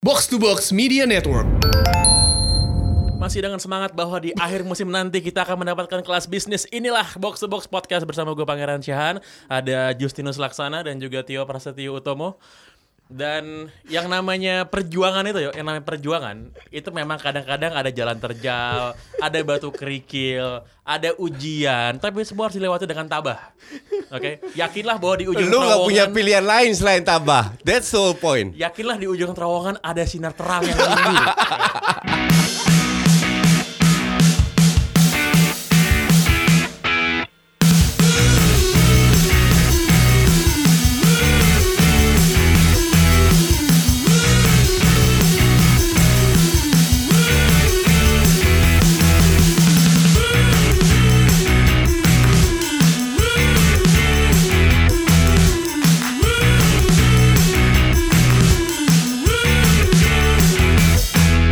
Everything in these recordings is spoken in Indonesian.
Box to Box Media Network. Masih dengan semangat bahwa di akhir musim nanti kita akan mendapatkan kelas bisnis. Inilah Box to Box Podcast bersama gue Pangeran Syahan, ada Justinus Laksana dan juga Tio Prasetyo Utomo. Dan yang namanya perjuangan itu ya, yang namanya perjuangan itu memang kadang-kadang ada jalan terjal, ada batu kerikil, ada ujian, tapi semua harus dilewati dengan tabah. Oke, yakinlah bahwa di ujung Lu gak punya terowongan, pilihan lain selain tabah. That's the whole point. yakinlah di ujung terowongan ada sinar terang yang menunggu.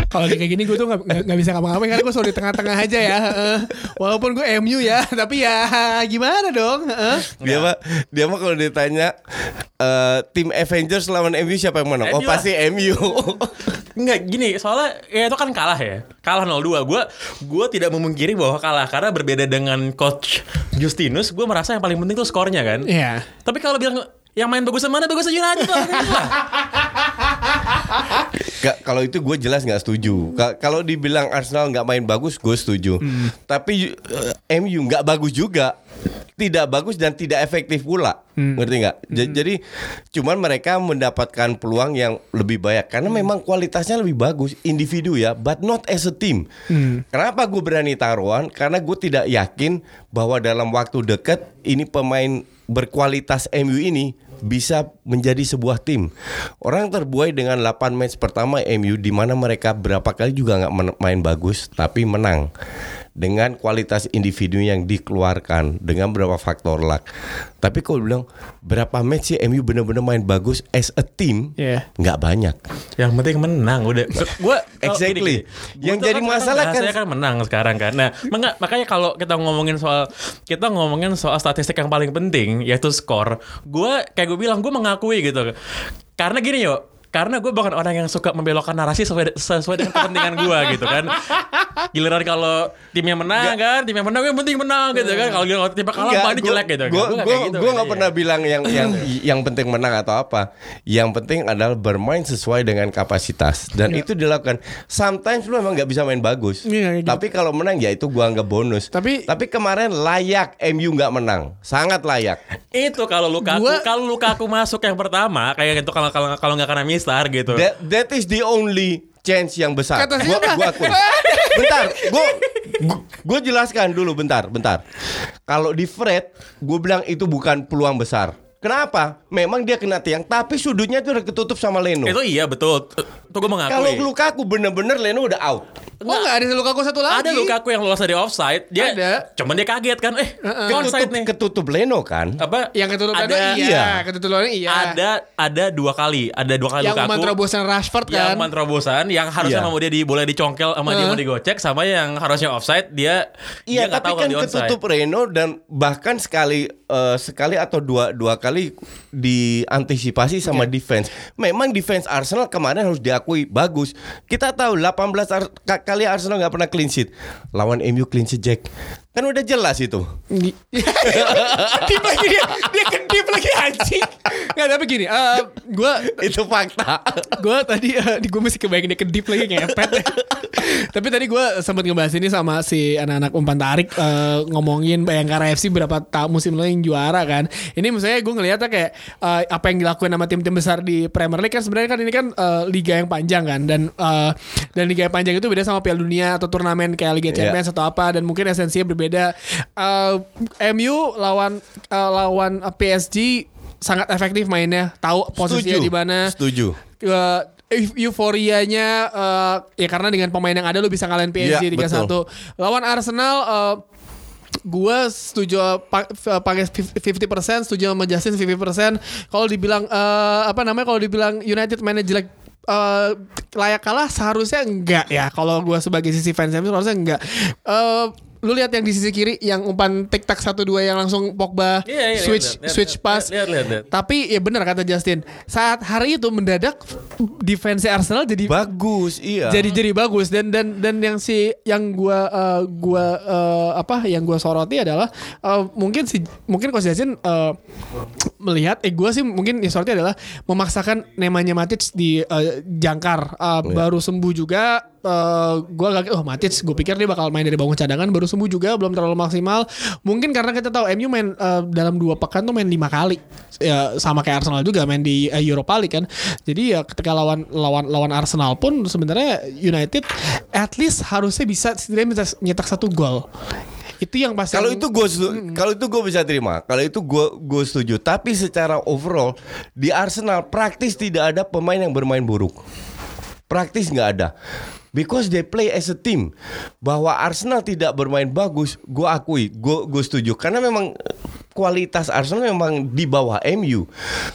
Kalau kayak gini gue tuh nggak- bisa ngapa-ngapain karena gue selalu di tengah-tengah aja ya. Heeh. Walaupun gue MU ya, tapi ya gimana dong? Heeh. Dia mah dia mah kalau ditanya eh, tim Avengers lawan MU siapa yang menang? Oh pasti MU. Enggak gini, soalnya ya itu kan kalah ya. Kalah 0-2. Gua gua tidak memungkiri bahwa kalah karena berbeda dengan coach Justinus, gua merasa yang paling penting tuh skornya kan. Iya. Tapi kalau bilang yang main bagus mana bagus aja United lah. Gak, kalau itu gue jelas nggak setuju. Ka- Kalau dibilang Arsenal nggak main bagus, gue setuju. Tapi eh, MU nggak bagus juga, tidak bagus dan tidak efektif pula. Ngerti nggak? Ja- Jadi cuman mereka mendapatkan peluang yang lebih banyak karena memang kualitasnya lebih bagus individu ya, but not as a team. Kenapa gue berani taruhan? Karena gue tidak yakin bahwa dalam waktu dekat ini pemain berkualitas MU ini bisa menjadi sebuah tim. Orang terbuai dengan 8 match pertama MU di mana mereka berapa kali juga nggak main bagus tapi menang dengan kualitas individu yang dikeluarkan dengan beberapa faktor luck. Tapi kalau bilang berapa match sih MU benar-benar main bagus as a team? Nggak banyak. yang penting menang udah. Gua Exactly. gini, Yang jadi kan masalah kan- bahasanya kan menang sekarang kan. Nah, maka- makanya kalau kita ngomongin soal kita ngomongin soal statistik yang paling penting yaitu skor. Gua kayak gue bilang gue mengakui gitu. Karena gini yo, karena gue bukan orang yang suka membelokkan narasi sesuai, sesuai dengan kepentingan gue gitu kan. Giliran kalau timnya menang kan, timnya menang yang penting menang gitu kan. Kalau giliran timnya kalah ini gua- jelek gitu. Nggak gua, kayak gitu gua nggak bedanya. pernah bilang yang yang yang penting menang atau apa. Yang penting adalah bermain sesuai dengan kapasitas dan itu dilakukan. Sometimes lu memang nggak bisa main bagus. Iya, gitu. Tapi kalau menang ya itu gua anggap bonus. Tapi- tapi kemarin layak MU nggak menang, sangat layak. Itu kalau Gua- kalau Lukaku masuk yang pertama kayak gitu kalau kalau kalau nggak mistar gitu. That, that is the only chance yang besar. Kata Gua, siapa? gua akui. Bentar, gua, gua, gua jelaskan dulu bentar, bentar. Kalau di Fred, gue bilang itu bukan peluang besar. Kenapa? Memang dia kena tiang, tapi sudutnya itu udah ketutup sama Leno. Itu iya betul. Itu gue mengakui. Kalau Lukaku bener-bener Leno udah out. Oh nggak ada Lukaku satu lagi. ada Lukaku yang lolos dari offside, dia Ada. cuman dia kaget kan, eh onside Ketutup, nih. ketutup Leno kan? Apa? Yang ketutup ada, iya, iya. ketutup Leno iya. Ada ada dua kali, ada dua kali yang Lukaku. umpan terobosan Rashford yang kan. umpan terobosan yang harusnya Iya. mau dia di, boleh dicongkel sama dia Heeh. mau digocek sama yang harusnya offside dia dia Iya, nggak tapi tahu kan ketutup Reno dan bahkan sekali eh, sekali atau dua dua kali diantisipasi sama defense. Memang defense Arsenal kemarin harus diakui bagus. Kita tahu 18 Ar- ka- kali Arsenal nggak pernah clean sheet. Lawan MU clean sheet Jack. Kan udah jelas itu. kedip lagi dia, dia kedip lagi anjing. Nggak tapi gini, eh gue itu fakta. gue tadi uh, gue masih kebayang dia kedip lagi ngepet tapi tadi gue sempat ngebahas ini sama si anak-anak umpan tarik eh, ngomongin Bayangkara FC berapa tahun musim lalu yang juara kan ini misalnya gue ngeliatnya kayak eh, apa yang dilakuin sama tim-tim besar di Premier League kan sebenarnya kan ini kan eh, liga yang panjang kan dan eh, dan liga yang panjang itu beda sama Piala Dunia atau turnamen kayak Liga Iya. Champions atau apa dan mungkin esensinya berbeda Eh, MU lawan eh, lawan PSG sangat efektif mainnya. Tahu posisinya di mana. Setuju. uh, eu- euforianya uh, ya karena dengan pemain yang ada lu bisa ngalahin PSG Iya, 3-1. Lawan Arsenal uh, gue setuju pakai 50%, setuju sama Justin 50%. Kalau dibilang eh, apa namanya kalau dibilang United mainnya jelek eh, layak kalah seharusnya enggak ya. Kalau gue sebagai sisi fans MU seharusnya enggak. Eh, lu lihat yang di sisi kiri yang umpan tic tac satu dua yang langsung Pogba Iya, iya, switch lihat, lihat, switch pass. lihat, lihat, lihat. Tapi ya benar kata Justin. Saat hari itu mendadak defense Arsenal jadi Bagus, iya. jadi jadi bagus dan dan dan yang si yang gua eh, gua eh, apa yang gua soroti adalah eh, mungkin si mungkin Coach Justin eh, melihat eh gua sih mungkin yang soroti adalah memaksakan namanya Matic di eh, jangkar Eh, baru sembuh juga eh gue kaget oh Matic gue pikir dia bakal main dari bangun cadangan baru sembuh juga belum terlalu maksimal mungkin karena kita tahu MU main eh, dalam dua pekan tuh main lima kali ya sama kayak Arsenal juga main di eh, Europa League kan jadi ya ketika lawan lawan lawan Arsenal pun sebenarnya United at least harusnya bisa setidaknya bisa nyetak satu gol itu yang pasti Kalau itu gue kalau itu gue bisa terima. Kalau itu gue gue setuju. Tapi secara overall di Arsenal praktis tidak ada pemain yang bermain buruk. Praktis nggak ada. Because they play as a team. Bahwa Arsenal tidak bermain bagus, gue akui, gue setuju. Karena memang eh, kualitas Arsenal memang di bawah MU.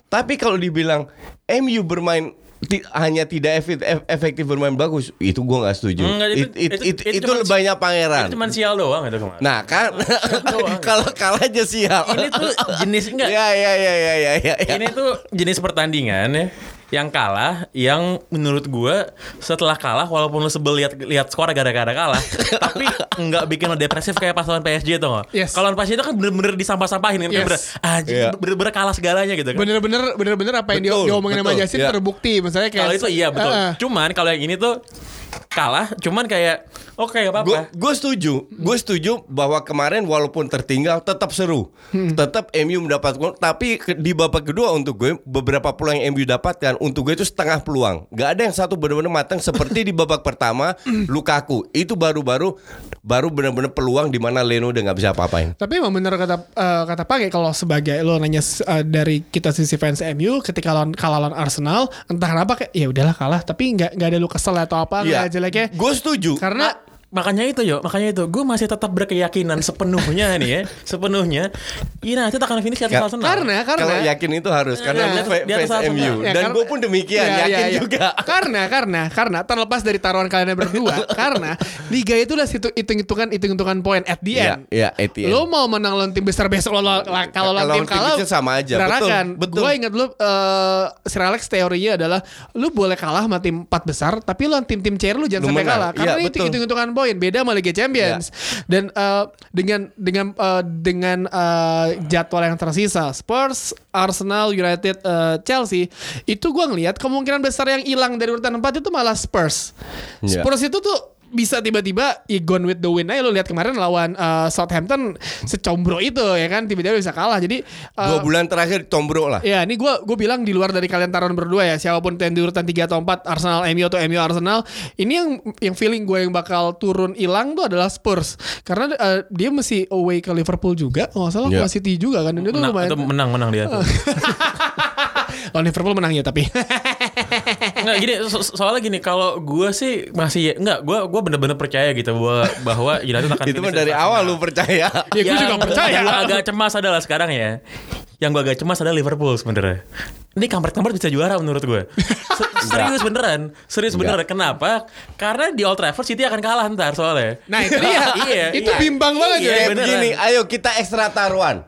Tapi kalau dibilang MU bermain ti- hanya tidak efektif, efektif bermain bagus, itu gue nggak setuju. Enggak, itu- It- it- itu- it- itu itu cuma- lebihnya pangeran. Itu cuma sial doang itu kemarin. Nah kan kalau kalah aja sial. Ini tuh jenis enggak ya ya ya ya ya. ya. ini tuh jenis pertandingan ya yang kalah yang menurut gue setelah kalah walaupun lu sebel lihat lihat skor gara-gara kalah tapi nggak bikin lo depresif kayak pas lawan PSG tuh nggak Yes. kalau lawan PSG itu kan bener-bener disampah-sampahin kan Yes. bener anjing Iya. bener-bener kalah segalanya gitu kan bener-bener bener-bener apa yang dia Betul, diomongin sama Justin ya. terbukti misalnya kayak kalau itu iya betul Eh, eh. cuman kalau yang ini tuh kalah cuman kayak oke gak apa-apa Gue setuju, gue setuju bahwa kemarin walaupun tertinggal tetap seru, tetap MU mendapat gol. Tapi di babak kedua untuk gue beberapa peluang yang MU dapatkan untuk gue itu setengah peluang. Gak ada yang satu benar-benar matang seperti di babak pertama Lukaku itu baru-baru baru benar-benar peluang di mana Leno udah nggak bisa apa-apain. Tapi emang bener kata eh, kata Page kalau sebagai lo nanya eh, dari kita sisi fans MU ketika lawan kalah lawan Arsenal entah kenapa kayak ya udahlah kalah tapi nggak nggak ada lu kesel atau apa nggak jeleknya gue setuju. karena Makanya itu yo, makanya itu gue masih tetap berkeyakinan sepenuhnya nih ya, sepenuhnya United akan finish di atas Ya, Arsenal. karena karena Kalau yakin itu harus karena Iya, fa- di atas fans. MU Ya, dan karena- gue pun demikian Iya, yakin iya, iya. juga. Karena karena karena terlepas dari taruhan kalian berdua, karena liga itu udah situ hitung-hitungan hitung-hitungan poin at the Iya, end. iya, at the end. Lo mau menang lawan tim besar besok lo lo- la- kalau lawan tim tim kalah sama aja. Betul, berantakan. betul. Gue ingat lu eh Sir Alex teorinya adalah lu boleh kalah sama tim empat besar, tapi lo tim-tim CR lu jangan Lu sampai menang. kalah karena Iya, itu betul. Iya. hitung-hitungan poin beda sama Liga Champions. Dan eh, dengan dengan eh, dengan eh, jadwal yang tersisa Spurs, Arsenal, United, eh, Chelsea itu gua ngelihat kemungkinan besar yang hilang dari urutan 4 itu malah Spurs. Iya. Spurs itu tuh bisa tiba-tiba ya gone with the win aja lo lihat kemarin lawan eh, Southampton secombro itu ya kan tiba-tiba bisa kalah jadi eh, Dua bulan terakhir tombro lah. Ya, ini gue gue bilang di luar dari kalian taruhan berdua ya, siapa pun yang di urutan 3 atau 4 Arsenal MU atau MU Arsenal, ini yang yang feeling gue yang bakal turun hilang tuh adalah Spurs. Karena eh, dia mesti away ke Liverpool juga, oh salah ke City juga kan. Dan itu menang, lumayan. itu menang menang dia. tuh. Oh, Liverpool menang ya tapi. Nggak gini so- soalnya gini kalau gue sih masih nggak gue gue bener-bener percaya gitu bahwa bahwa United akan Itu dari awal lu percaya. ya gue juga percaya. Yang agak cemas adalah sekarang ya. Yang gue agak cemas adalah Liverpool sebenarnya. Ini kampret-kampret bisa juara menurut gue. Se- serius beneran, serius beneran. Kenapa? Karena di Old Trafford City akan kalah ntar soalnya. Nah, itu dia. Iya, itu iya. bimbang banget Iya, ya. Begini, ayo kita ekstra taruhan.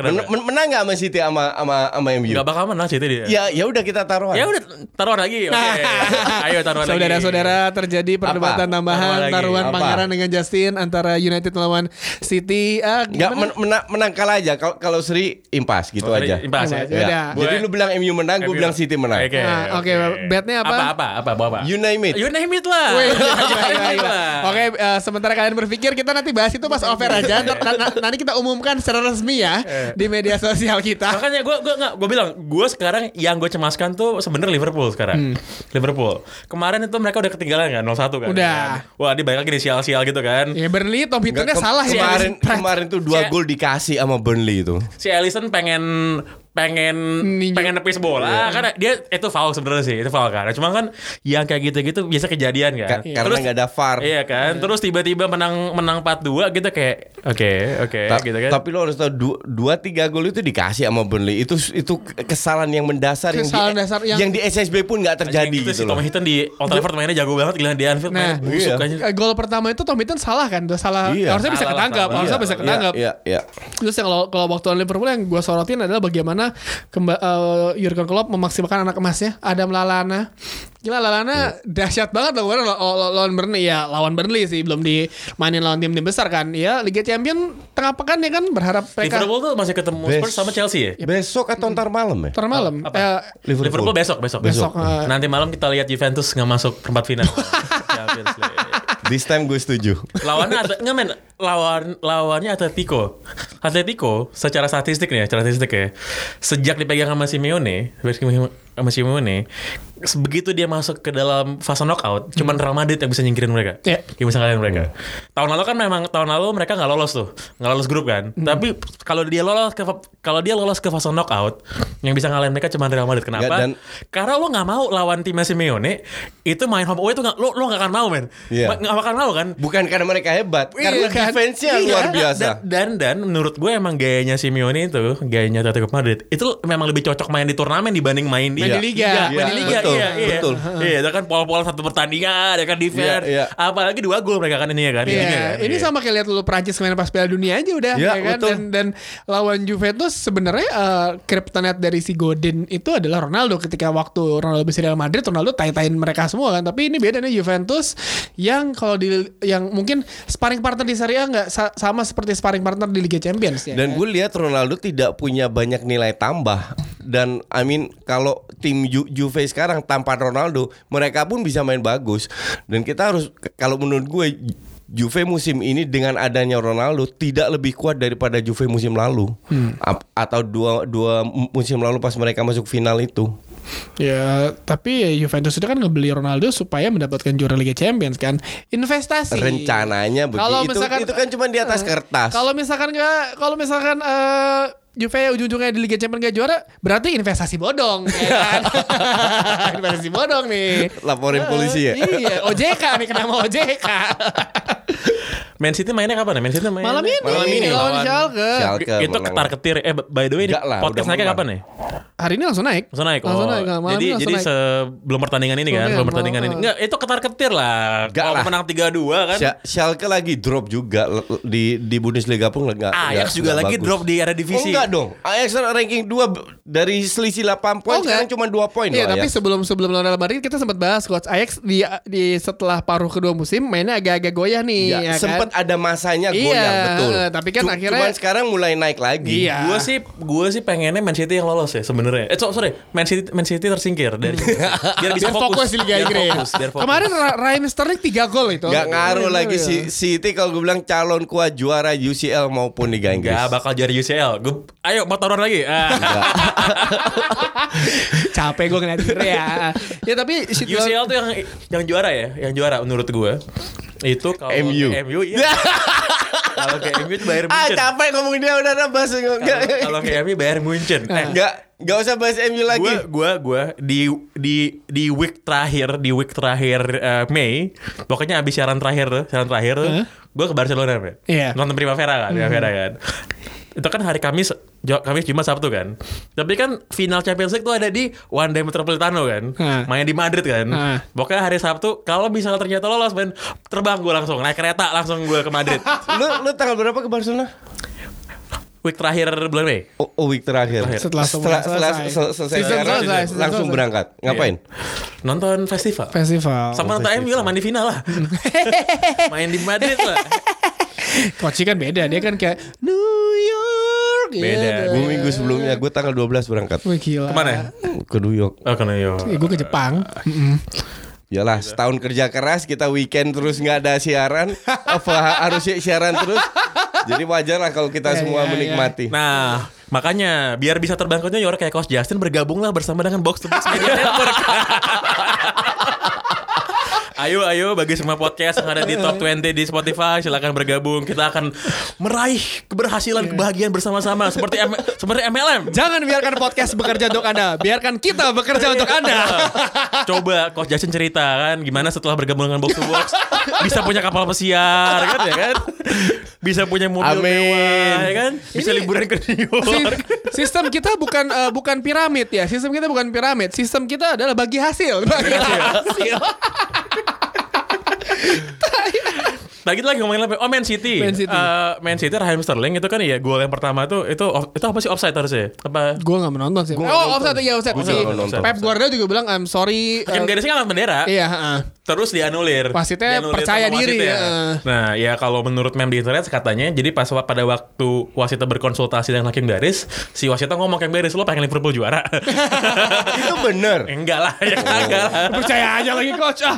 Men- Kenapa? men- menang nggak sama City sama sama sama MU? Gak bakal menang City dia. Ya ya udah kita taruhan. Ya udah taruhan lagi. Oke. Ayo taruhan lagi. Saudara-saudara terjadi perdebatan Apa? tambahan Taruhan taruhan Apa? Pangeran dengan Justin antara United melawan City. Ah, gimana? men- menang, menang kalah aja. Kalau kalau Seri impas gitu Oh, aja. Impas ya. Impas, ya. Udah. Jadi lu bilang MU menang, gue bilang City menang. Oke. Nah, oke, betnya apa? Apa apa apa apa? apa? You name it. You name it lah. Oke, eh, sementara kalian berpikir kita nanti bahas itu pas offer aja. Nanti kita umumkan secara resmi ya di media sosial kita. Makanya gue gue nggak gue bilang gue sekarang yang gue cemaskan tuh sebenarnya Liverpool sekarang. Liverpool. Kemarin itu mereka udah ketinggalan kan 0-1 kan. Hmm. Udah. Wah, dia balik lagi di sial-sial gitu kan. Ya Burnley Tom ke- salah ya. kemarin kemarin tuh dua Si- gol dikasih sama Burnley itu. Si Alisson pengen pengen Ninju. pengen nepis bola kan dia itu foul sebenarnya sih itu foul kan cuma kan yang kayak gitu-gitu biasa kejadian kan Ka- karena nggak ada VAR. iya kan terus tiba-tiba menang menang 4-2 gitu kayak oke oke Ta- gitu kan Tapi lo harus tahu dua, dua tiga gol itu dikasih sama Burnley. Itu itu kesalahan yang mendasar Kesalahan yang di, dasar yang- di SSB pun nggak terjadi gitu si loh. Tom Hinton di Old Trafford mainnya jago banget gila di Anfield Nah, busuk iya. aja Eh, Gol pertama itu Tom Hinton salah kan? Udah salah. Iya. Harusnya bisa ketangkap. Harusnya Iya, bisa ketangkap. Iya, iya. Terus yang kalau kalau waktu lawan Liverpool yang gue sorotin adalah bagaimana kemba, eh, Jurgen Klopp memaksimalkan anak emasnya Adam Lallana. Gila Lallana dahsyat banget loh kemarin law- law- lawan Burnley ya lawan Burnley sih belum dimainin lawan tim-tim besar kan ya Liga Champion tengah pekan ya kan berharap mereka Liverpool tuh masih ketemu Best. Spurs sama Chelsea ya Besok atau ntar malam ya? ntar malam Apa? Eh, Liverpool. Liverpool besok besok besok eh, Nanti malam kita lihat Juventus nggak masuk perempat final. Champions League. This time gue setuju. Lawannya ada nggak men lawan lawannya Atletico. Atletico secara statistik nih, ya, secara statistik ya. Sejak dipegang sama Simeone, sama Simeone, begitu dia masuk ke dalam fase knockout, cuman Real Madrid yang bisa nyingkirin mereka. Iya. Yang bisa ngalahin mereka. Tahun lalu kan memang tahun lalu mereka nggak lolos tuh, nggak lolos grup kan. Tapi kalau dia lolos ke kalau dia lolos ke fase knockout, yang bisa ngalahin mereka cuma Real Madrid. Kenapa? Dan- Karena lo nggak mau lawan timnya Simeone itu main home away itu nggak lo lo nggak akan mau men. Iya. Nggak akan mau kan. Bukan karena mereka hebat, Iya, karena kan? defense-nya Iya, luar biasa. Dan, dan dan menurut gue emang gayanya Simeone itu, gayanya Atletico Madrid itu memang lebih cocok main di turnamen dibanding main di Main di liga. main di Iya, liga. betul, iya, iya. betul. Iya, itu kan pol-pol satu pertandingan, ya kan defense. Iya, iya. Apalagi dua gol mereka kan ini ya kan. Iya, ininya kan. ini Iya. sama kayak lihat dulu Prancis main pas Piala Dunia aja udah, Iya, ya kan? betul. Dan, dan lawan Juventus sebenarnya uh, kryptonite dari si Godin itu adalah Ronaldo. Ketika waktu Ronaldo bisa Real Madrid, Ronaldo tai-tain mereka semua kan. Tapi ini beda nih Juventus yang kalau di yang mungkin sparring partner di Serie A nggak sa- sama seperti sparring partner di Liga Champions ya. Dan kan? gue lihat Ronaldo tidak punya banyak nilai tambah. Dan I mean kalau tim Ju Juve sekarang tanpa Ronaldo, mereka pun bisa main bagus. Dan kita harus kalau menurut gue Juve musim ini dengan adanya Ronaldo tidak lebih kuat daripada Juve musim lalu Ap- atau dua dua musim lalu pas mereka masuk final itu. Ya, tapi ya Juventus itu kan ngebeli Ronaldo supaya mendapatkan juara Liga Champions kan. Investasi. Rencananya Kalau begitu. misalkan- itu kan cuma di atas Eh, kertas. Kalau misalkan nggak, kalau misalkan eh Juve ujung-ujungnya di Liga Champions gak juara, berarti investasi bodong, ya kan? investasi bodong nih. Laporin polisi ya. Iya, OJK nih kena sama OJK. Man City mainnya kapan ya? Man City mainnya Malam ini, Malam ini lawan Schalke. Schalke itu ketar ketir. Eh by the way, Enggak lah, podcast naiknya kapan nih? Hari ini langsung naik. Langsung naik. Langsung oh. naik. Malam jadi ini langsung jadi naik. sebelum pertandingan ini kan, sebelum pertandingan malam. ini. Enggak, itu ketar ketir lah. Enggak Kalau lah. menang 3-2 kan. Scha- Schalke lagi drop juga di di Bundesliga pun enggak. Ajax juga lagi drop di era Oh, divisi. enggak dong. Ajax ranking 2 dari selisih 8 poin Oh, sekarang cuma 2 poin Iya, tapi sebelum sebelum lawan Real Madrid kita sempat bahas coach Ajax di di setelah paruh kedua musim mainnya agak-agak goyah nih, Ya, ya, kan? sempat ada masanya Iya, goyang betul. tapi kan Cu- akhirnya- cuman sekarang mulai naik lagi. Iya. Gue sih gue sih pengennya Man City yang lolos ya sebenarnya. Eh so- sorry, Man City Man City tersingkir dari biar bisa biar fokus, di Liga Biar Inggris. fokus, biar fokus. Kemarin Raheem Sterling 3 gol itu. Gak ngaruh Iya, lagi iya. si City kalau gue bilang calon kuat juara UCL maupun Liga Inggris. Gak bakal jadi UCL. Gue, ayo mau taruhan lagi. Ah. Capek gue ngeliat ya. ya tapi UCL tuh yang yang juara ya, yang juara menurut gue. Itu kalau MU. ke MU iya. kalau ke MU itu Bayern Ah Munchen. capek ngomongin dia udah udah bahas enggak Kalau- Kalau ke MU Bayern Munchen. Eh, enggak enggak usah bahas MU lagi. gue gue gue di di di week terakhir di week terakhir eh, Mei pokoknya abis siaran terakhir siaran terakhir tuh gue ke Barcelona ya Iya. nonton Primavera kan Primavera kan itu kan hari Kamis Kamis Jumat Sabtu kan tapi kan final Champions League tuh ada di One Day Metropolitano kan Hah. main di Madrid kan Hah. pokoknya hari Sabtu kalau misalnya ternyata lolos men terbang gue langsung naik kereta langsung gue ke Madrid lu lu tanggal berapa ke Barcelona? week terakhir bulan Mei Oh, oh, week terakhir. Setelah semua setelah, selesai. langsung selesai. berangkat. Ngapain? nonton festival festival. sama nonton MU lah main di final lah main di Madrid lah Coach kan beda, dia kan kayak New York. Beda. gitu. Gue minggu sebelumnya gue tanggal 12 berangkat Wih gila. Ke mana? ke New York. Oh karena yo. Ya, gue ke Jepang. Yalah, setahun kerja keras kita weekend terus nggak ada siaran, apa harus si- siaran terus? Jadi wajar lah kalau kita Ya, semua ya, ya. menikmati. Nah, makanya biar bisa terbang ke New York kayak Coach Justin bergabunglah bersama dengan Box to Box Media Network. Ayo ayo bagi semua podcast yang ada di top 20 di Spotify silakan bergabung. Kita akan meraih keberhasilan kebahagiaan bersama-sama seperti M seperti MLM. Jangan biarkan podcast bekerja untuk Anda, biarkan kita bekerja untuk Anda. Coba Coach Jason cerita kan gimana setelah bergabung dengan Box to Box bisa punya kapal pesiar kan ya kan? Bisa punya mobil Amin. mewah ya kan? Bisa Ini- liburan ke New York. sistem kita bukan eh, bukan piramid ya. Sistem kita bukan piramid. Sistem kita adalah bagi hasil. Bagi hasil. Nah gitu lagi ngomongin apa? Oh Man City. Man City. Eh, Man City Raheem Sterling itu kan ya gol yang pertama tuh itu off- itu apa sih offside harusnya? Apa? Gue gak menonton sih. Gua oh, nggak nonton. offside iya offside. Gua Si nggak. Pep Guardiola juga bilang I'm sorry. Hakim eh, garisnya kan angkat bendera. Iya, heeh. Terus dianulir. Wasitnya Dianulir percaya diri, wasitnya. ya. Nah, ya kalau menurut mem di internet katanya, jadi pas pada waktu wasitnya berkonsultasi dengan hakim garis, si wasitnya ngomong hakim garis, lo pengen Liverpool juara? Itu bener. enggak lah, ya enggak lah. Percaya aja lagi coach ah.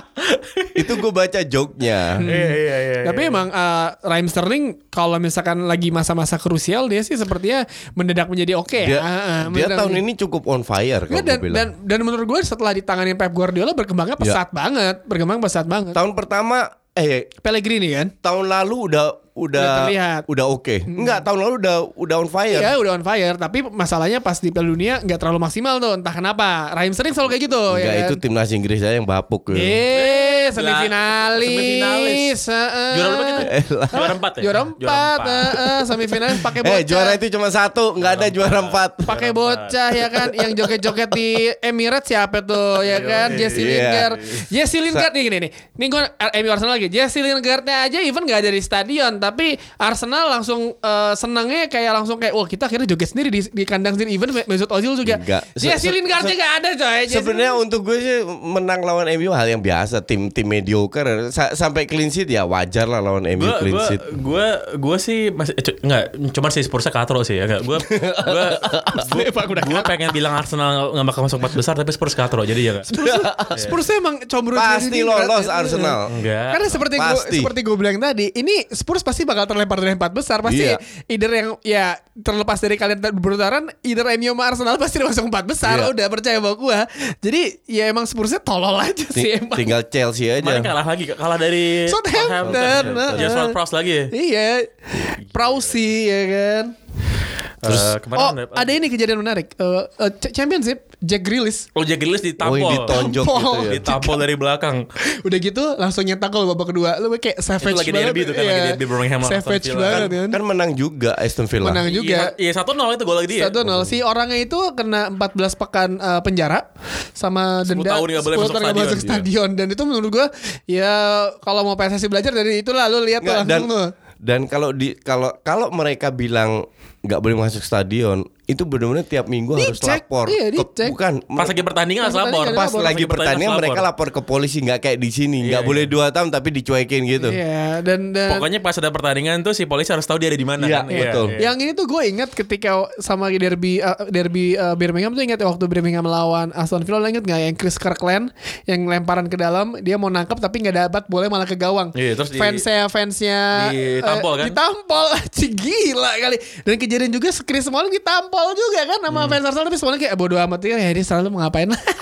Itu gue baca joke-nya. Iya, iya, iya. Tapi emang uh, Raheem Sterling kalau misalkan lagi masa-masa krusial dia sih sepertinya mendadak menjadi oke Dia, ya. Ah, ah, dia mendadak tahun ini cukup on fire kalau dan, bilang. dan dan menurut gue setelah ditanganin Pep Guardiola berkembangnya pesat banget, berkembang pesat banget. tahun pertama eh Pellegrini kan? tahun lalu udah udah Udah terlihat. udah oke. Enggak, tahun lalu udah udah on fire. Iya udah on fire, tapi masalahnya pas di Piala Dunia nggak terlalu maksimal tuh, entah kenapa. Raheem Sterling selalu kayak gitu Enggak, ya itu kan? timnas Inggris aja yang bapuk. ya. Eh, Semifinalis. semifinalis. Juara berapa gitu? Eh. Juara empat ya? Juara empat, heeh, semifinalis pakai bocah. Eh, juara itu cuma satu, enggak ada juara empat. pakai bocah ya kan yang joget-joget di Emirates siapa tuh ya kan Jesse Iya. Lingard Jesse Lingard nih gini nih nih gue MU Arsenal lagi Jesse Lingardnya aja even gak ada di stadion tapi Arsenal langsung eh, senangnya kayak langsung kayak wah kita akhirnya joget sendiri di, di kandang sendiri even Mesut Ozil juga. Enggak. Jesse se- Lingardnya se- gak ada coy. Sebenarnya untuk gue sih menang lawan MU hal yang biasa, tim tim mediocre. Sa- sampai clean sheet ya wajar lah lawan MU Gue clean gue sheet. gue gue sih masih eh, enggak cuma si Spursnya katro sih ya. Enggak gue gue gue pengen bilang Arsenal nggak bakal masuk empat besar tapi Spurs katro jadi ya enggak Spurs emang combro Pasti lolos Arsenal. enggak. Karena seperti gue seperti gue bilang tadi, ini Spurs pasti bakal terlempar dari empat besar. Pasti Iya. either yang ya terlepas dari kalian berputaran, either MU sama Arsenal pasti masuk empat besar. Iya. Udah percaya sama gue. Jadi ya emang Spursnya tolol aja Ting- sih emang. tinggal Chelsea aja. Kemarin kalah lagi kalah dari Southampton, Southampton. heeh. Just Prowse lagi ya Iya, Prausi ya kan. Terus Oh, ada ini kejadian menarik. Eh, eh, Ch- Championship, Jack Grealish. Oh Jack Grealish Oh, ditampol yang ditonjok Tampol. gitu ya. Ditampol dari belakang Udah gitu langsung nyetak gol babak kedua. Lu kayak savage lagi banget. derby tuh kan, lagi Iya. derby Birmingham lawan Savage banget kan. Kan menang juga Aston Villa. Menang juga. Iya satu nol itu gol lagi dia Satu nol. Si orangnya itu kena 14 pekan eh, penjara sama 10 denda tahun nggak boleh 10 masuk nggak masuk stadion. stadion. Dan itu menurut gua ya kalau mau PSSI belajar dari itulah lu lihat tuh Nggak, dan langsung tuh. dan kalau di kalau kalau mereka bilang nggak boleh masuk stadion itu benar-benar tiap minggu harus Dicek. lapor Iya, Ke- bukan Pas lagi pertandingan harus Pas lapor pertandingan pas lapor. lagi pertandingan harus mereka lapor ke polisi nggak kayak di sini nggak Iya, boleh dua tahun tapi dicuekin gitu Iya, dan dan Pokoknya pas ada pertandingan tuh si polisi harus tahu dia ada di mana Iya, kan. betul. Yang ini tuh gue ingat ketika sama derby uh, derby uh, Birmingham tuh ingat ya waktu Birmingham melawan Aston Villa lo inget nggak yang Chris Kirkland yang lemparan ke dalam dia mau nangkap tapi nggak dapat boleh malah ke gawang. Iya, terus di- fansnya fansnya Ditampol, eh, kan? Ditampol, gila kali. Dan kejadian juga Chris Smalling ditampol juga kan sama Hmm. fans Arsenal tapi Smalling kayak bodo amat ya dia selalu mau ngapain lah.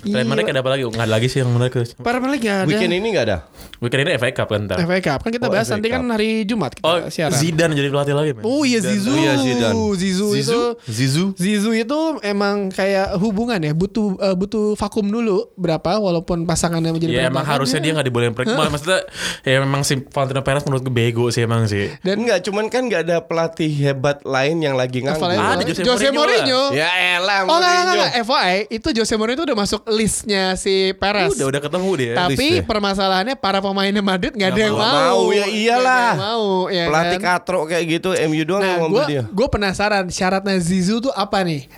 Selain mereka ada apa lagi? Nggak ada lagi sih yang menarik. Para lagi ada. weekend ini nggak ada Weekend ini FA Cup kan ntar. FA Cup kan kita Oh, bahas FA nanti kan hari Jumat kita Oh, siaran. Zidane jadi pelatih lagi. men. Oh iya Zizou. Oh iya, Zidane. Zizou, itu Zizu Zizou itu emang kayak hubungan ya butuh eh, butuh vakum dulu berapa walaupun pasangannya menjadi Ya emang harusnya dia nggak dibolehin pergi. Maksudnya ya memang si Valentino Perez menurut gue bego sih emang sih. dan nggak cuman kan nggak ada pelatih hebat lain yang lagi nganggur Ada Jose Jose Mourinho Mourinho. ya elah Oh enggak, enggak, enggak, FYI itu Jose Mourinho itu udah masuk listnya si Perez. Udah udah ketemu dia. Tapi list ya. permasalahannya para pemainnya Madrid nggak ada yang mau. mau. Ya iyalah. Yang mau, ya pelatih kan? katro kayak gitu MU doang Nah, beli dia gue penasaran syaratnya Zizou tuh apa nih?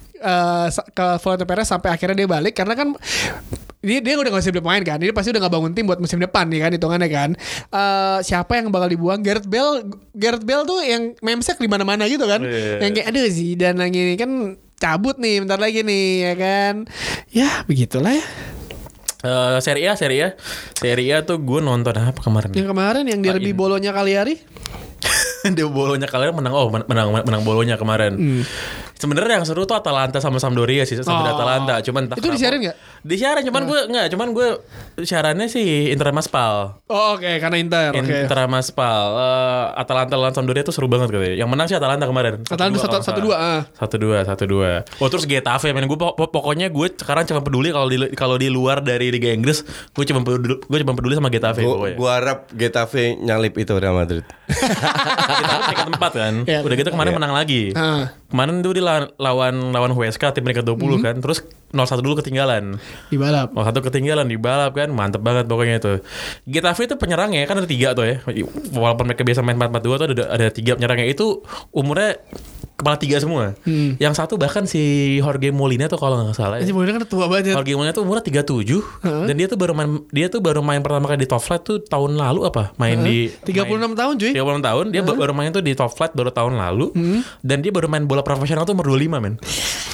Sa- ke Valentino Perez sampai akhirnya dia balik karena kan dia dia udah gak usah beli pemain kan dia pasti udah gak bangun tim buat musim depan nih kan hitungannya kan Eh, siapa yang bakal dibuang Gareth Bale Gareth Bale tuh yang memsek di mana mana gitu kan Iya. yang kayak aduh sih dan lagi ini kan cabut nih bentar lagi nih ya kan? Ya begitulah ya. Eh, Serie A, Serie A, Serie A tuh gue nonton apa kemarin? yang kemarin yang derby bolonya kali hari dia bolonya kalian menang oh men- menang menang bolonya kemarin. Sebenarnya yang seru tuh Atalanta sama Sampdoria sih, Sampdoria Oh. Atalanta. Cuman entah Itu disiarin nggak? Disiarin, cuman gue nggak, cuman gue siarannya sih Inter sama Spal. Oh, oke, karena Inter. Inter sama Spal. Eh, Atalanta lawan Sampdoria tuh seru banget katanya. Yang menang sih Atalanta kemarin. Atalanta satu- satu dua, ah. Satu dua, satu dua. Oh terus Getafe, men gue pokoknya gue sekarang cuma peduli kalau di kalau di luar dari Liga Inggris, gue cuma peduli, gue cuma peduli sama Getafe gua harap Getafe nyalip itu Real Madrid. Getafe peringkat empat kan. Iya, Udah gitu kemarin menang lagi. Ah. Kemarin tuh di lawan lawan, HSK tim peringkat 20 Mhm. kan. Terus 0-1 dulu ketinggalan. Di balap. 0-1 ketinggalan di balap kan. Mantep banget pokoknya itu. Getafe itu penyerangnya kan ada tiga tuh ya. Walaupun mereka biasa main 4-4-2 tuh ada, ada tiga penyerangnya. Itu umurnya kepala tiga semua. Hmm. Yang satu bahkan si Jorge Molina tuh kalau nggak salah. Si Ya. Molina kan tua banget. Jorge Molina tuh umurnya 37 dan dia tuh baru main dia tuh baru main pertama kali di top flight tuh tahun lalu apa? Main di 36 tahun cuy. 36 tahun dia baru main tuh di top flight baru tahun lalu Hmm. dan dia baru main bola profesional tuh umur 25 men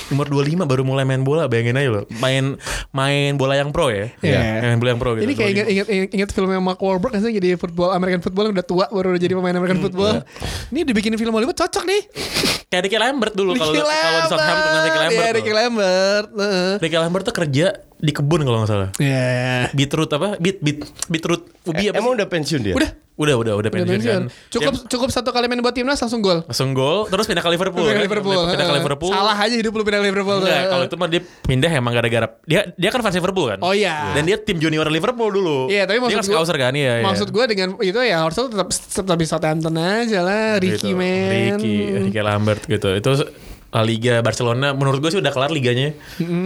umur 25 baru mulai main bola bayangin aja loh main main bola yang pro ya Iya. main bola yang pro gitu Ini kayak inget, inget, inget filmnya Mark Wahlberg kan jadi football American football yang udah tua baru udah jadi pemain American Hmm, football. iya. Ini dibikin film Hollywood cocok nih. kayak Ricky Lambert dulu kalau kalau di Southampton kan Ricky Lambert Iya. Ricky Lambert. Heeh. Ricky Lambert tuh kerja di kebun kalau nggak salah Iya. beetroot apa beet beet beetroot ubi apa Eh, Emang sih? udah pensiun dia? Udah, udah udah udah udah pensiun, pensiun. kan Cukup Dia cukup satu kali main buat timnas langsung gol. langsung gol terus pindah ke Liverpool Pindah ke kan? Liverpool. pindah ke. Liverpool Salah aja hidup lu pindah ke Liverpool. Enggak, kalau itu mah dia pindah emang gara-gara dia dia kan fans Liverpool kan. Oh iya. Dan dia tim junior Liverpool dulu. Iya, tapi dia maksud kan gua- scouser kan iya. iya. Maksud gue dengan itu ya harusnya tetap tetap bisa Southampton aja lah, Ricky Gitu. man. Ricky, Ricky Lambert gitu. Itu La Liga Barcelona menurut gue sih udah kelar liganya.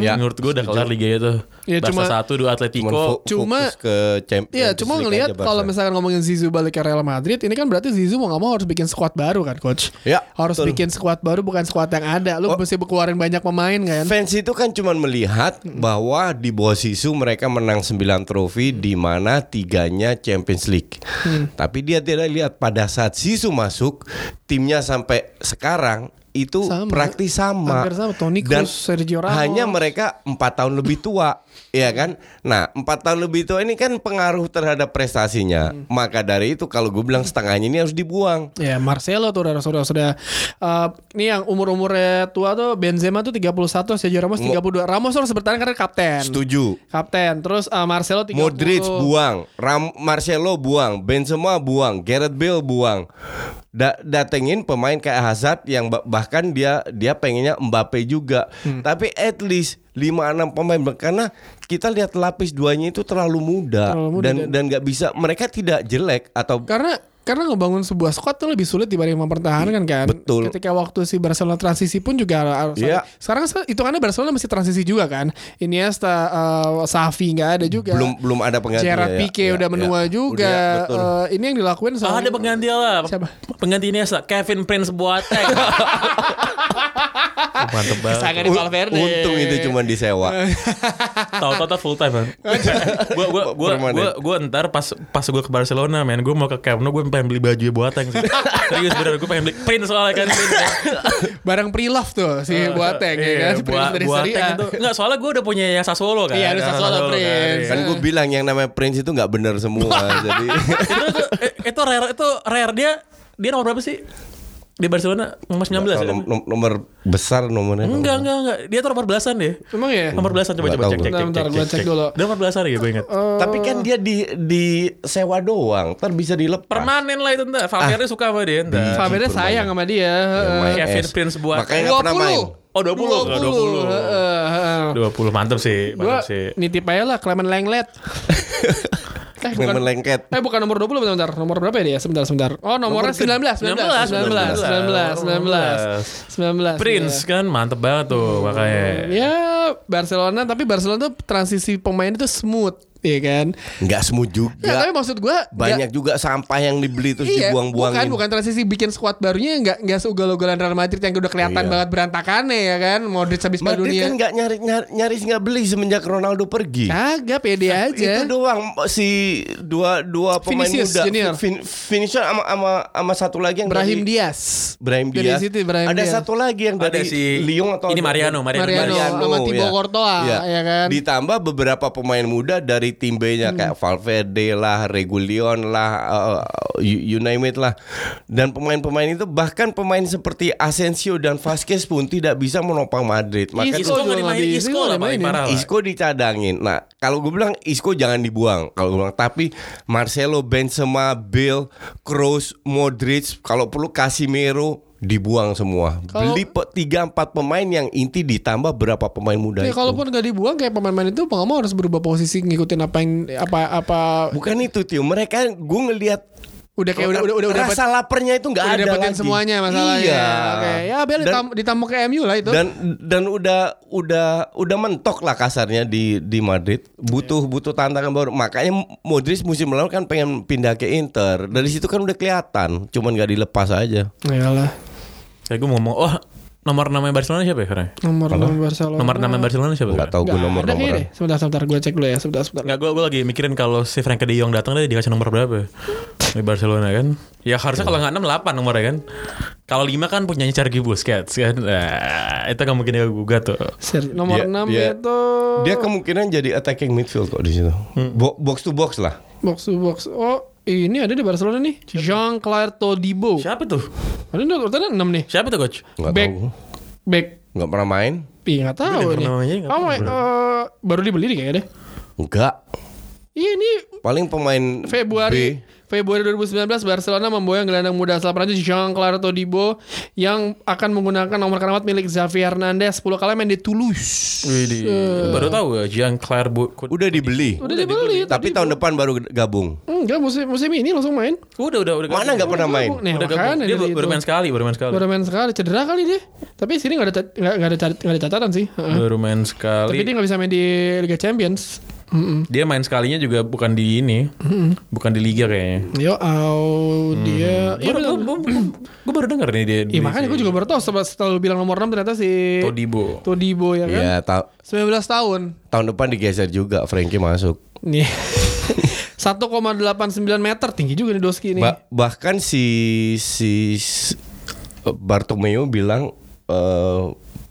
Ya, menurut gue udah kelar liganya itu. Ya, Barca cuma- satu dua Atletico. Cuma- fokus ke Champions Iya, cuma ngelihat kalau misalkan ngomongin Zizou balik ke Real Madrid, ini kan berarti Zizou mau nggak mau harus bikin squad baru kan, coach? Ya, Harus betul. bikin squad baru bukan squad yang ada. Lu Oh. mesti keluarin banyak pemain kan? Fans itu kan cuma melihat bahwa di bawah Sisu mereka menang 9 trofi di mana tiganya Champions League. Tapi dia tidak lihat pada saat Sisu masuk, timnya sampai sekarang itu Sama. praktis sama. Hampir sama. Toni Dan Kroos, Sergio Ramos. hanya mereka empat tahun lebih tua, ya kan? Nah, empat tahun lebih tua ini kan pengaruh terhadap prestasinya. Maka dari itu kalau gue bilang setengahnya ini harus dibuang. Ya Marcelo tuh udah sudah sudah eh, ini yang umur-umurnya tua tuh Benzema tuh 31, Sergio Ramos 32. Ramos harus bertahan karena kapten. Setuju. Kapten. Terus eh, Marcelo 30. Modric buang, Ram Marcelo buang, Benzema buang, Gareth Bale buang. Da datengin pemain kayak Hazard yang ba- bahkan dia dia pengennya Mbappe juga. Hmm. Tapi at least 5 6 pemain karena kita lihat lapis duanya itu terlalu muda, Terlalu muda dan dan- dan nggak bisa mereka tidak jelek atau Karena karena ngebangun sebuah squad tuh lebih sulit dibanding mempertahankan kan. Betul. Ketika waktu si Barcelona transisi pun juga harus. Iya. Sekarang se- hitungannya Barcelona masih transisi juga kan. Iniesta, uh, Safi nggak ada juga. belum belum ada pengganti Gerard Pique udah menua juga. betul. Eh, ini yang dilakuin Ah, sama ada pengganti lah. Siapa? Pengganti ini Kevin Prince Boateng. Mantep banget. Di Valverde. Untung itu cuma disewa. Tahu-tahu full time kan. gua gua gua Permanen. gua gua ntar pas pas gua ke Barcelona men, gua mau ke Camp Nou gua pengen beli baju Boateng sih. Serius bener gua pengen beli print soalnya kan. barang pre-love tuh si Boateng ya kan. Si Iya, Prince dari Boateng Serie A. itu. Enggak, soalnya gua udah punya yang Sassuolo kan. Iya, ada Yang Sassuolo, Prince. iya. Kan gue bilang yang namanya Prince itu nggak benar semua. jadi itu, itu, eh, itu rare itu rare dia dia nomor berapa sih? Di Barcelona nomor 19 ya? Nom- nom- nomor besar nomornya. Enggak, enggak, enggak. Dia tuh nomor belasan deh. Emang ya? Nomor belasan coba Nggak coba cek cek cek. Bentar, gua cek dulu. Dia nomor belasan ya gue ingat. Tapi kan dia di di sewa doang, ntar bisa dilepas. Permanen lah itu ntar. Valverde suka sama dia ntar. Valverde Super sayang sama dia. main Kevin. Prince buat Makanya nggak pernah main. Oh 20 20. 20. Heeh, heeh. 20 mantap sih, Gua mantap sih. nitip aja lah Clement Lenglet. Eh, bukan, melengket. Eh bukan nomor 20 bentar, bentar. Nomor berapa ya dia? Sebentar, sebentar. Oh, nomornya nomor 19, 19, 19, 19, 19, 19, 19, 19, 19, 19, 19, 19, 19, 19, 19, 19, 19, 19, 19, 19, 19, 19, 19, 19, 19, Iya kan? Enggak semu juga. Nah, tapi maksud gua banyak gak, juga sampah yang dibeli terus iya, dibuang-buangin. Bukan, bukan transisi bikin squad barunya enggak enggak seugal-ugalan Real Madrid yang udah kelihatan iya. banget berantakannya ya kan. Modric habis Madrid dunia. kan enggak nyari, nyari nyaris enggak beli semenjak Ronaldo pergi. Kagak pede nah, aja. Itu doang si dua dua pemain Vinicius, muda. Junior. Fin, finisher sama sama sama satu lagi yang Brahim dari, Diaz. Brahim Diaz. Dari situ, Brahim ada Diaz. satu lagi yang dari ada si Lyon atau Ini Mariano, Mariano, Mariano, Mariano sama Thibaut ya. Courtoa ya. ya kan. Ditambah beberapa pemain muda dari dari tim B-nya kayak Valverde lah, Regulion lah, uh, you, you name it lah. Dan pemain-pemain itu bahkan pemain seperti Asensio dan Vasquez pun tidak bisa menopang Madrid. Maka Isco nggak bisa, Isco lah paling parah. Isco dicadangin. Nah, kalau gue bilang Isco jangan dibuang. Kalau gue bilang tapi Marcelo, Benzema, Bale, Kroos, Modric, kalau perlu Casemiro dibuang semua. Kalau- Beli pe- tiga empat pemain yang inti ditambah berapa pemain muda Ya itu. kalaupun gak dibuang kayak pemain-pemain itu nggak mau harus berubah posisi ngikutin apa yang apa apa Bukan itu Tio, mereka gue ngelihat udah kayak udah udah udah udah rasa laparnya itu nggak ada dapetin lagi. semuanya masalahnya. Iya. Oke, ya Bel Dan- ditam, ditambah ke MU lah itu. dan dan udah udah udah mentok lah kasarnya di di Madrid butuh butuh tantangan baru makanya Modric musim lalu kan pengen pindah ke Inter dari situ kan udah kelihatan cuman nggak dilepas aja Iyalah. Kayak gue ngomong, oh nomor namanya Barcelona siapa ya sekarang? Nomor nomor Barcelona. Nomor nama Barcelona siapa? nggak tahu gue nomor ada nomor deh. Sebentar sebentar gue cek dulu ya. Sebentar sebentar. Nggak, gue gue lagi mikirin kalau si Frank De Jong datang dia dikasih nomor berapa di Barcelona kan? Ya harusnya kalau nggak 6 8 nomornya kan. Kalau 5 kan punyanya Sergi Busquets kan. Nah, itu kan mungkin dia gugat tuh. Ser- nomor Dia- 6 dia- itu dia kemungkinan jadi attacking midfield kok di situ Bo- box to box lah box to box. Oh, ini ada di Barcelona nih. Jean-Claire Todibo. Siapa tuh? Ada nih urutannya 6 nih. Siapa tuh coach? nggak Back. tahu Back. nggak pernah main Ih, nggak tahu nih. namanya, Oh, eh, baru dibeli nih kayaknya deh. enggak Iya ini paling pemain Februari B. Februari 2019 Barcelona memboyong gelandang muda asal Prancis Jean-Claire Todibo yang akan menggunakan nomor keramat milik Xavi Hernandez 10 kali main di Toulouse. Widih. Baru tahu ya Jean Claire Bu. udah dibeli Udah dibeli. tapi tahun depan baru gabung Enggak musim musim ini langsung main. Udah udah udah. mana nggak pernah main Nih, Udah gabung. Dia baru main sekali, baru main sekali. Baru main sekali cedera kali dia. Tapi sini nggak ada nggak ada nggak ada catatan sih. Heeh. Baru main Tapi sekali. dia nggak bisa main di Liga Champions. Mm-mm. Dia main sekalinya juga bukan di ini, bukan di liga kayaknya. Yo, au, dia. Iya benar. Gue baru denger nih dia. Iya makanya gue juga baru tahu setelah, setelah lu bilang nomor 6 ternyata si Todibo. Todibo ya kan. ya ta- 19 tahun. tahun depan digeser juga Frankie masuk Nih. 1,89 meter tinggi juga nih Doski ini. Ba- bahkan si si si- Bartomeu bilang eh,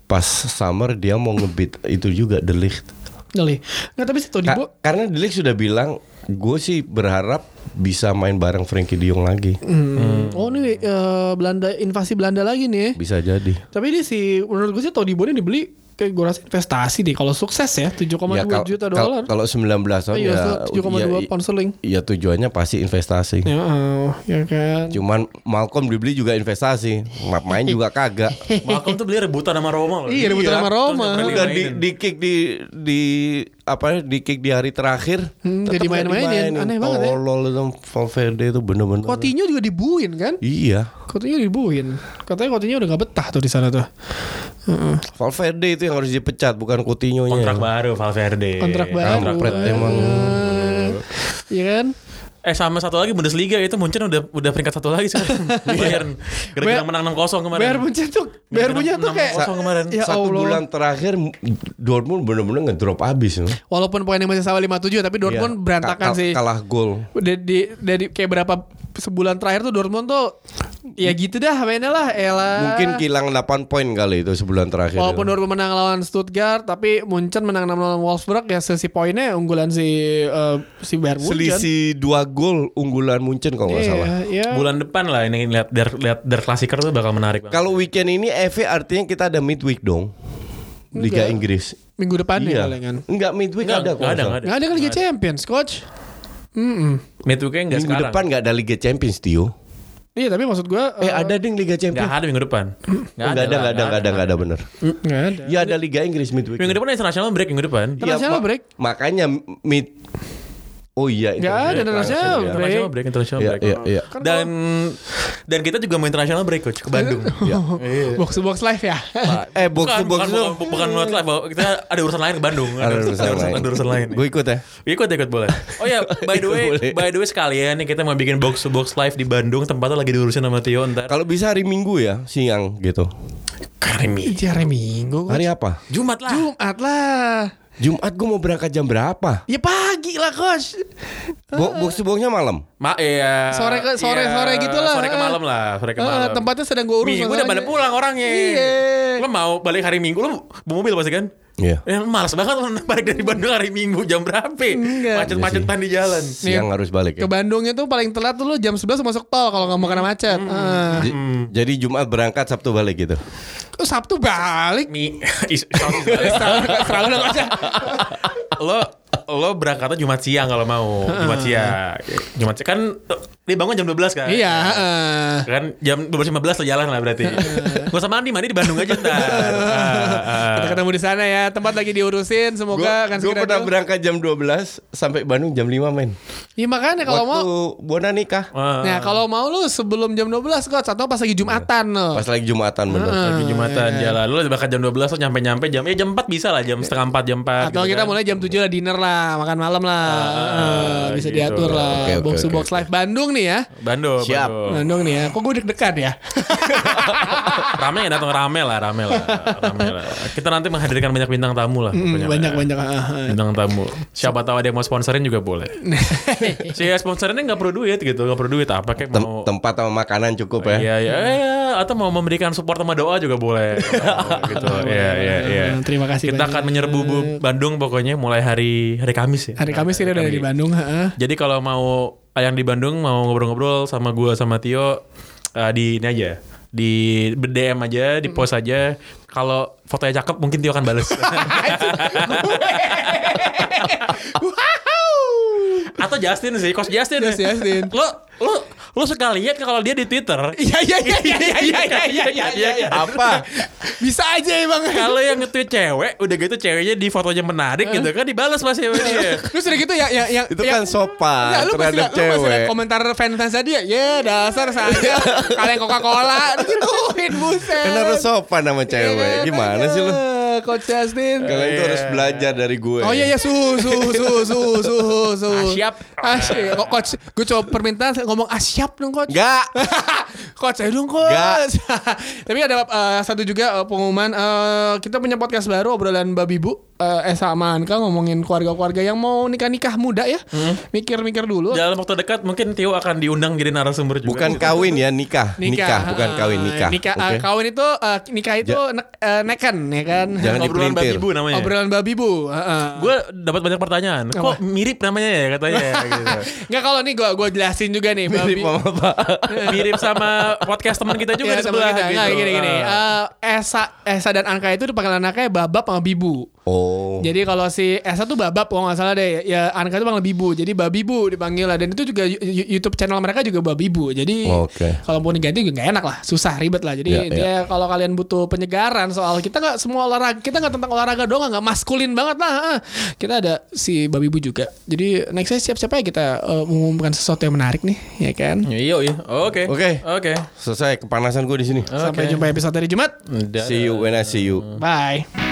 pas summer dia mau ngebit itu juga The Ligt. Nih, Nggak tapi si Ka- Todibo karena The Ligt sudah bilang gue sih berharap bisa main bareng Frankie De Jong lagi. Hmm. Oh ini eh, Belanda invasi Belanda lagi nih. Bisa jadi. Tapi ini si menurut gue sih Todibo ini dibeli kayak gue rasa investasi deh. Kalau sukses ya 7,2 Ya, kal- juta dolar. Kalau 19 tahun Iya, ya, 7,2 ya, pound sterling. ya tujuannya pasti investasi. Ya, oh, ya kan. Cuman Malcolm dibeli juga investasi. Ma- Main juga kagak. Malcolm tuh beli rebutan sama Roma loh. Iya, rebutan sama Roma. Udah di, di kick di di apa di kick di hari terakhir. Hmm, jadi main-mainin. dimainin. Aneh banget ya. Tolol itu Valverde itu bener-bener. Coutinho juga dibuin kan? Iya. Coutinho dibuin. Katanya Coutinho udah gak betah tuh di sana tuh. Heeh. Valverde itu yang harus dipecat bukan Coutinho-nya. kontrak baru Valverde. Kontrak baru. Kampret emang. Iya kan? Eh sama satu lagi Bundesliga itu Munchen udah udah peringkat satu lagi sekarang. Bayern gara-gara Bayern- menang 6-0 kemarin. Bayar Munchen tuh, Bayar Munchen tuh kayak Kosong kemarin. Ya Satu Allah. bulan terakhir Dortmund bener-bener ngedrop abis. no. Walaupun poinnya masih sama 57 tapi Dortmund Iya. berantakan Ka- sih. Kalah gol. Udah di dari kayak berapa sebulan terakhir tuh Dortmund tuh ya gitu dah mainnya lah elah. Mungkin kilang 8 poin kali itu sebulan terakhir. Walaupun. Dortmund menang lawan Stuttgart tapi Munchen menang 6 lawan Wolfsburg ya sesi poinnya unggulan si eh, si Bayern Munchen. selisih dua gol unggulan Munchen kalau nggak Iya, salah. iya. Bulan depan lah ini lihat der lihat der klasiker tuh bakal menarik banget. Kalau weekend ini FA artinya kita ada midweek dong. Liga Enggak. Inggris. Minggu depan nih Iya. palingan. Enggak midweek Nggak, ada kok. ada, nggak ada. Nggak ada kan Liga Champions, coach. Mm-mm. Midweeknya enggak Minggu sekarang. depan nggak ada Liga Champions Tio. Iya tapi maksud gua Eh ada ding Liga Champions. ada minggu depan. Enggak ada, enggak ada, enggak ada, enggak ada bener. Nggak ada. Ya ada Liga Inggris midweek. Minggu depan international break minggu depan. Iya, International ma- break. Makanya mid Oh iya Nggak ada international ya. break. International break, international Iya, break. iya, iya. Kan Dan dan kita juga mau international break coach ke Bandung. Iya. box to box live ya. Eh box to bukan, box bukan, itu bukan, bukan buat live, kita ada urusan lain ke Bandung. ada urusan lain. Ada urusan lain. Gue ikut ya. Ikut ikut boleh. Oh ya, by the way, by the way sekalian nih kita mau bikin box to box live di Bandung. Tempatnya lagi diurusin sama Tio ntar. Kalau bisa hari Minggu ya, siang gitu. Karimi. Di hari Minggu. Hari apa? Jumat lah. Jumat lah. Jumat gue mau berangkat jam berapa? Ya pagi lah coach. Bo box to boxnya malam. Ma iya. Sore ke- sore- iya, sore gitu lah. Sore ke malam lah, sore ke Eh, malam. tempatnya sedang gue urus. Minggu udah pada pulang orangnya. Iya. Lo mau balik hari Minggu lo bawa mobil pasti kan? Iya. Yang males banget balik dari Bandung hari Minggu jam berapa? Macet-macetan di jalan. Siang harus balik Ke ya. Bandungnya tuh paling telat tuh lu jam 11 masuk tol kalau nggak mau kena macet. Ah. J- Jadi Jumat berangkat Sabtu balik gitu. Kok Sabtu balik. Mi. Selalu lo lo berangkatnya Jumat siang kalau mau Jumat siang Jumat siang kan dia bangun jam 12 kan Iya, heeh. kan jam 12.15 lo jalan lah berarti Gak usah mandi mandi di Bandung aja ntar Ah, Kita ah. ketemu di sana ya. Tempat lagi diurusin. Gue Semoga akan segera pernah tuh. berangkat jam 12 sampai Bandung jam 5 men. Iya makanya kalau Waktu mau Bona nikah. Ah. Nah kalau mau lu sebelum jam 12 kok atau pas lagi Jumatan lo. Pas lagi Jumatan bener. Lagi Jumatan jalan Lu berangkat jam 12 lo nyampe-nyampe jam Ya jam 4 bisa lah Jam setengah 4 jam 4 Atau gitu kita kan. mulai jam 7 lah dinner lah, makan malam lah. Eh, bisa gitu. diatur lah. Oke, oke, box to oke, box live Bandung nih ya. Bandung Siap. Bandung. Bandung nih ya. Kok gue deg-degan ya? Rame ya datang rame lah Rame lah Rame lah Kita nanti menghadirkan banyak bintang tamu lah Hmm, pokoknya. banyak banyak. ah. Bintang tamu Siapa tahu ada yang mau sponsorin juga boleh Si sponsorinnya gak perlu duit gitu Gak perlu duit apa kayak Tem- mau tempat sama makanan cukup ya. Iya iya iya. Atau mau memberikan support sama doa juga boleh gitu Iya iya iya Terima kasih. Kita banyak. akan menyerbu bu- Bandung pokoknya mulai hari hari Kamis ya Hari Kamis kita udah ada di Bandung. heeh. Jadi kalau mau yang di Bandung mau ngobrol-ngobrol sama gue sama Tio uh, di ini aja di DM aja, di post aja. Kalau fotonya cakep mungkin Tio akan balas. Atau Justin sih, kos Justin. Yes, Justin. Lo lo lo suka lihat kalau dia di Twitter. Iya iya iya iya iya iya iya. iya, iya, iya. Apa? Bisa aja emang. Kalau yang nge-tweet cewek, udah gitu ceweknya di fotonya menarik gitu kan dibalas pasti sama dia. Terus udah gitu ya yang yang Itu yang- kan sopan lu pasti terhadap lu pasti liat cewek. komentar fans-fans tadi ya. Ya dasar saya kalian Coca-Cola digituin buset. Kan harus sopan sama cewek. Iya, Gimana sih lu? Coach Justin. Kalian itu harus belajar dari gue. Oh iya iya suhu suhu suhu suhu suhu suhu. Asyap. Asyap. Kok coach gue coba permintaan saya ngomong asyap dong coach. Enggak. coach ayo dong coach. Tapi ada eh, satu juga eh, pengumuman eh, kita punya podcast baru obrolan babi bu eh Esa sama Anka ngomongin keluarga-keluarga yang mau nikah-nikah muda ya. Mikir-mikir dulu. Dalam waktu dekat mungkin Tio akan diundang jadi narasumber juga. Bukan kawin ya, nikah. Nikah, bukan kawin, nikah. Nikah Oke. eh, kawin itu eh, nikah itu ne- eh, neken ya kan. Jangan obrolan dipelintir. babi bu namanya. Obrolan babi bu. heeh. Gue dapat banyak pertanyaan. Kok mirip namanya ya katanya ya, gitu. Nggak kalau nih gue gue jelasin juga nih babi. Mirip sama apa? mirip sama podcast teman kita juga Iya, di sebelah kita. gitu. Nggak, gini gini. Ah. Eh, Esa Esa dan Anka itu dipanggil anaknya Babab sama Bibu. Oh. Jadi kalau si Esa tuh Babab kalau nggak salah deh. Ya Anka itu panggil Bibu. Jadi Babibu dipanggil lah. Dan itu juga YouTube channel mereka juga Babibu. Jadi Oke. kalau mau diganti juga nggak enak lah. Susah ribet lah. Jadi Ya, dia kalau kalian butuh penyegaran soal kita nggak semua olahraga kita nggak tentang olahraga doang nggak maskulin banget lah. Ah, Kita ada si Babibu juga. Jadi next saya siap-siap aja kita eh, mengumumkan sesuatu yang menarik nih, ya kan? Iya, iya. Oke. Oke. Oke. Selesai kepanasan gue di sini. Sampai jumpa episode hari Jumat. Dadah. See you when I see you. Bye.